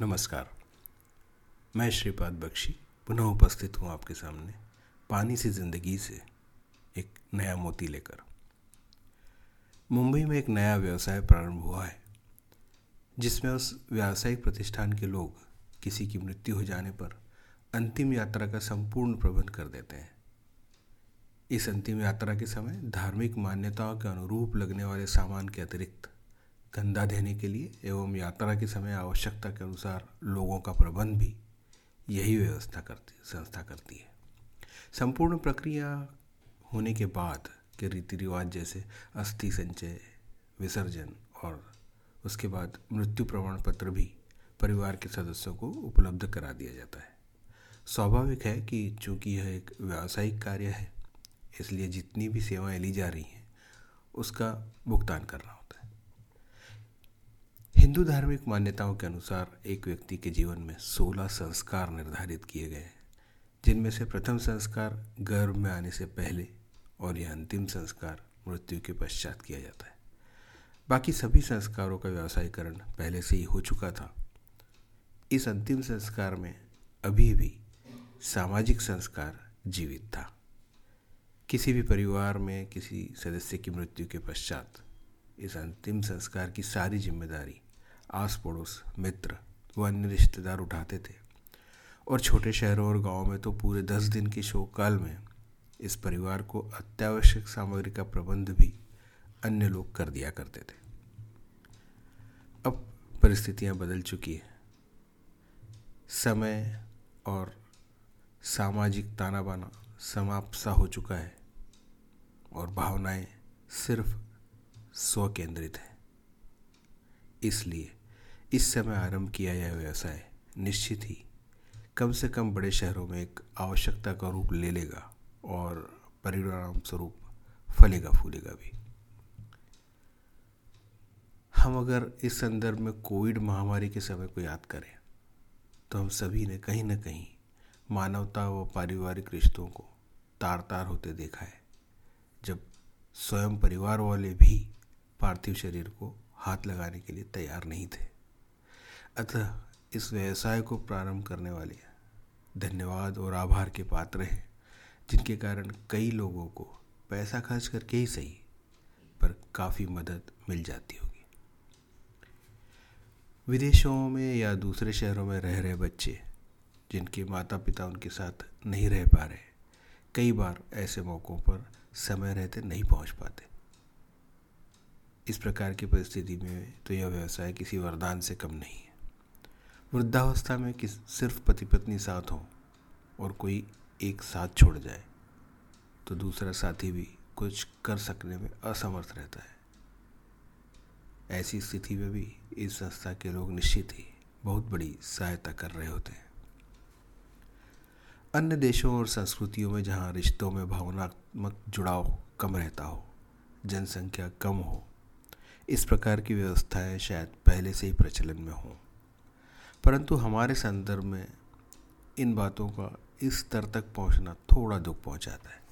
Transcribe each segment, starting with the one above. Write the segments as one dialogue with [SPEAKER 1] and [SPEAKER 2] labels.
[SPEAKER 1] नमस्कार। मैं श्रीपाद बख्शी, पुनः उपस्थित हूँ आपके सामने पानी से ज़िंदगी से एक नया मोती लेकर। मुंबई में एक नया व्यवसाय प्रारंभ हुआ है, जिसमें उस व्यावसायिक प्रतिष्ठान के लोग किसी की मृत्यु हो जाने पर अंतिम यात्रा का संपूर्ण प्रबंध कर देते हैं। इस अंतिम यात्रा के समय धार्मिक मान्यताओं के अनुरूप लगने वाले सामान के अतिरिक्त कंधा देने के लिए एवं यात्रा के समय आवश्यकता के अनुसार लोगों का प्रबंध भी यही व्यवस्था करती, संस्था करती है। संपूर्ण प्रक्रिया होने के बाद के रीति रिवाज जैसे अस्थि संचय, विसर्जन और उसके बाद मृत्यु प्रमाण पत्र भी परिवार के सदस्यों को उपलब्ध करा दिया जाता है। स्वाभाविक है कि चूँकि यह एक व्यावसायिक कार्य है, इसलिए जितनी भी सेवाएँ ली जा रही हैं, उसका भुगतान करना हिंदू धार्मिक मान्यताओं के अनुसार एक व्यक्ति के जीवन में सोलह संस्कार निर्धारित किए गए हैं, जिनमें से प्रथम संस्कार गर्भ में आने से पहले और यह अंतिम संस्कार मृत्यु के पश्चात किया जाता है। बाकी सभी संस्कारों का व्यवसायीकरण पहले से ही हो चुका था। इस अंतिम संस्कार में अभी भी सामाजिक संस्कार जीवित था। किसी भी परिवार में किसी सदस्य की मृत्यु के पश्चात इस अंतिम संस्कार की सारी ज़िम्मेदारी आस पड़ोस मित्र व अन्य रिश्तेदार उठाते थे। और छोटे शहरों और गाँव में तो पूरे दस दिन के शोक काल में इस परिवार को अत्यावश्यक सामग्री का प्रबंध भी अन्य लोग कर दिया करते थे। अब परिस्थितियाँ बदल चुकी है। समय और सामाजिक ताना बाना समाप्त सा हो चुका है और भावनाएँ सिर्फ़ स्व केंद्रित हैं। इसलिए इस समय आरंभ किया यह व्यवसाय निश्चित ही कम से कम बड़े शहरों में एक आवश्यकता का रूप ले लेगा और परिणाम स्वरूप फलेगा, फूलेगा भी। हम अगर इस संदर्भ में कोविड महामारी के समय को याद करें तो हम सभी ने कहीं ना कहीं मानवता व पारिवारिक रिश्तों को तार तार होते देखा है, जब स्वयं परिवार वाले भी पार्थिव शरीर को हाथ लगाने के लिए तैयार नहीं थे। अतः इस व्यवसाय को प्रारंभ करने वाले धन्यवाद और आभार के पात्र हैं, जिनके कारण कई लोगों को पैसा खर्च करके ही सही, पर काफ़ी मदद मिल जाती होगी। विदेशों में या दूसरे शहरों में रह रहे बच्चे, जिनके माता पिता उनके साथ नहीं रह पा रहे, कई बार ऐसे मौक़ों पर समय रहते नहीं पहुँच पाते। इस प्रकार की परिस्थिति में तो यह व्यवसाय किसी वरदान से कम नहीं है। वृद्धावस्था में किस सिर्फ़ पति पत्नी साथ हो और कोई एक साथ छोड़ जाए तो दूसरा साथी भी कुछ कर सकने में असमर्थ रहता है। ऐसी स्थिति में भी इस संस्था के लोग निश्चित ही बहुत बड़ी सहायता कर रहे होते हैं। अन्य देशों और संस्कृतियों में जहाँ रिश्तों में भावनात्मक जुड़ाव कम रहता हो, जनसंख्या कम हो, इस प्रकार की व्यवस्थाएँ शायद पहले से ही प्रचलन में हों। परंतु हमारे संदर्भ में इन बातों का इस स्तर तक पहुँचना थोड़ा दुख पहुंचाता है।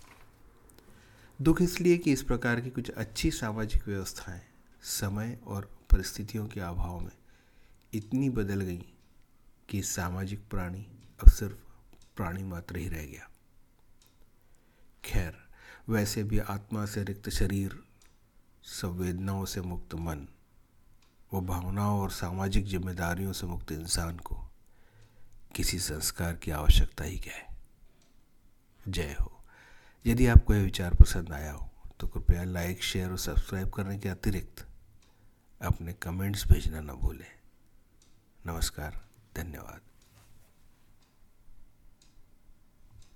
[SPEAKER 1] दुख इसलिए कि इस प्रकार की कुछ अच्छी सामाजिक व्यवस्थाएँ, समय और परिस्थितियों के अभाव में इतनी बदल गई कि सामाजिक प्राणी अब सिर्फ़ प्राणी मात्र ही रह गया। खैर, वैसे भी आत्मा से रिक्त शरीर, संवेदनाओं से मुक्त मन वो भावनाओं और सामाजिक जिम्मेदारियों से मुक्त इंसान को किसी संस्कार की आवश्यकता ही क्या है? जय हो। यदि आपको यह विचार पसंद आया हो तो कृपया लाइक शेयर और सब्सक्राइब करने के अतिरिक्त अपने कमेंट्स भेजना न भूलें। नमस्कार, धन्यवाद।